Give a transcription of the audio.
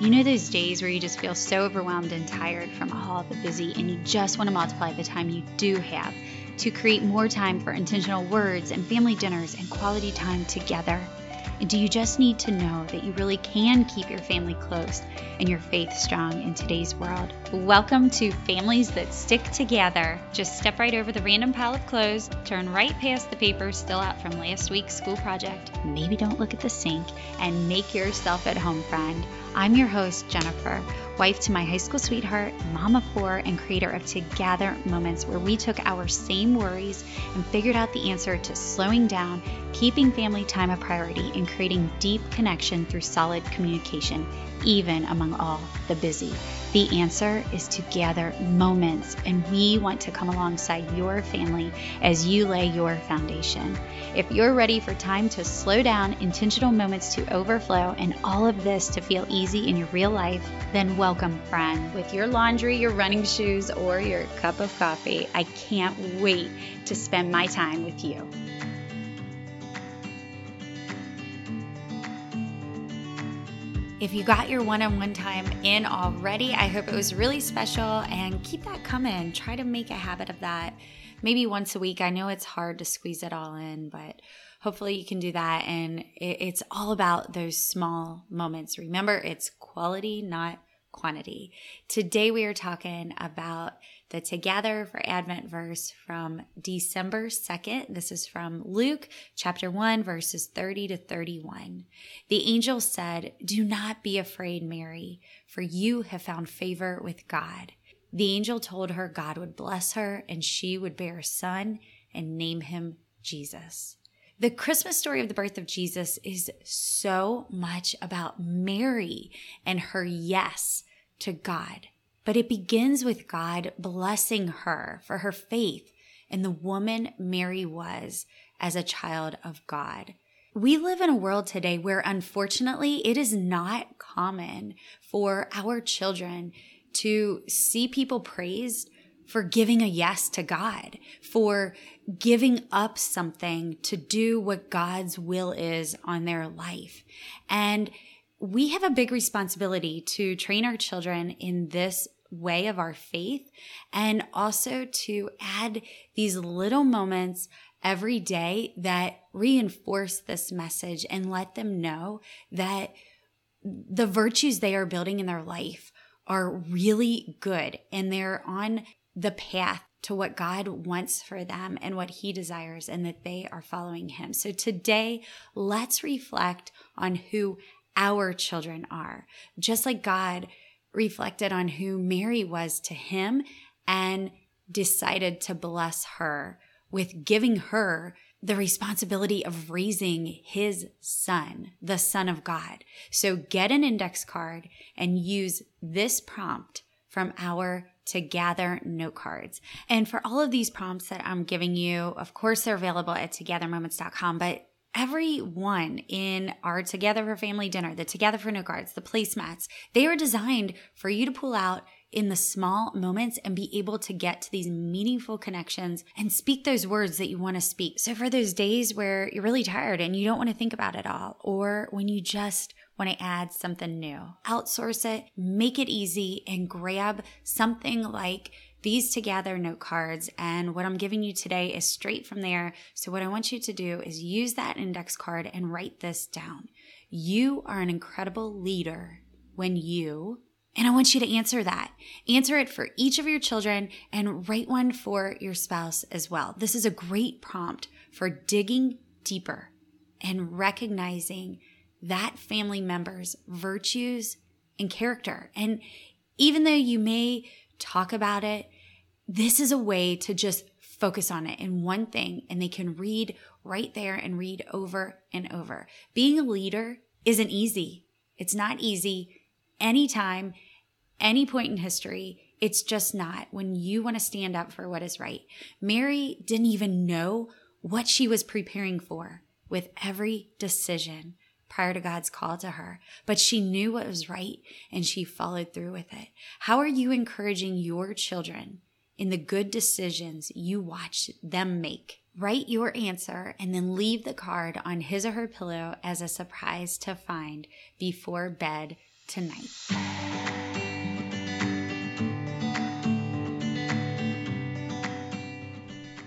You know those days where you just feel so overwhelmed and tired from all the busy, and you just want to multiply the time you do have to create more time for intentional words and family dinners and quality time together? And do you just need to know that you really can keep your family close and your faith strong in today's world? Welcome to Families That Stick Together. Just step right over the random pile of clothes, turn right past the papers still out from last week's school project, maybe don't look at the sink, and make yourself at home, friend. I'm your host, Jennifer, wife to my high school sweetheart, mom of four, and creator of Together Moments, where we took our same worries and figured out the answer to slowing down, keeping family time a priority, and creating deep connection through solid communication, even among all the busy. The answer is to gather moments, and we want to come alongside your family as you lay your foundation. If you're ready for time to slow down, intentional moments to overflow, and all of this to feel easy in your real life, then welcome, friend. With your laundry, your running shoes, or your cup of coffee, I can't wait to spend my time with you. If you got your one on one time in already, I hope it was really special and keep that coming. Try to make a habit of that maybe once a week. I know it's hard to squeeze it all in, but hopefully you can do that. And it's all about those small moments. Remember, it's quality, not quantity. Today we are talking about the Together for Advent verse from December 2nd. This is from Luke chapter 1, verses 30 to 31. The angel said, Do not be afraid, Mary, for you have found favor with God. The angel told her God would bless her and she would bear a son and name him Jesus. The Christmas story of the birth of Jesus is so much about Mary and her yes to God. But it begins with God blessing her for her faith in the woman Mary was as a child of God. We live in a world today where unfortunately it is not common for our children to see people praised for giving a yes to God, for giving up something to do what God's will is on their life. And we have a big responsibility to train our children in this way of our faith and also to add these little moments every day that reinforce this message and let them know that the virtues they are building in their life are really good and they're on the path to what God wants for them and what He desires, and that they are following Him. So today, let's reflect on who our children are. Just like God reflected on who Mary was to him and decided to bless her with giving her the responsibility of raising his son, the son of God. So get an index card and use this prompt from our Together note cards. And for all of these prompts that I'm giving you, of course, they're available at togethermoments.com, but every one in our Together for Family Dinner, the Together for Note Cards, the placemats, they are designed for you to pull out in the small moments and be able to get to these meaningful connections and speak those words that you want to speak. So, for those days where you're really tired and you don't want to think about it all, or when you just want I add something new, outsource it, make it easy, and grab something like these together note cards. And what I'm giving you today is straight from there. So, what I want you to do is use that index card and write this down. You are an incredible leader when you, and I want you to answer that. Answer it for each of your children and write one for your spouse as well. This is a great prompt for digging deeper and recognizing that family member's virtues and character. And even though you may talk about it. This is a way to just focus on it in one thing and they can read right there and read over and over. Being a leader isn't easy. It's not easy anytime, any point in history. It's just not when you want to stand up for what is right. Mary didn't even know what she was preparing for with every decision prior to God's call to her, but she knew what was right and she followed through with it. How are you encouraging your children in the good decisions you watch them make? Write your answer and then leave the card on his or her pillow as a surprise to find before bed tonight.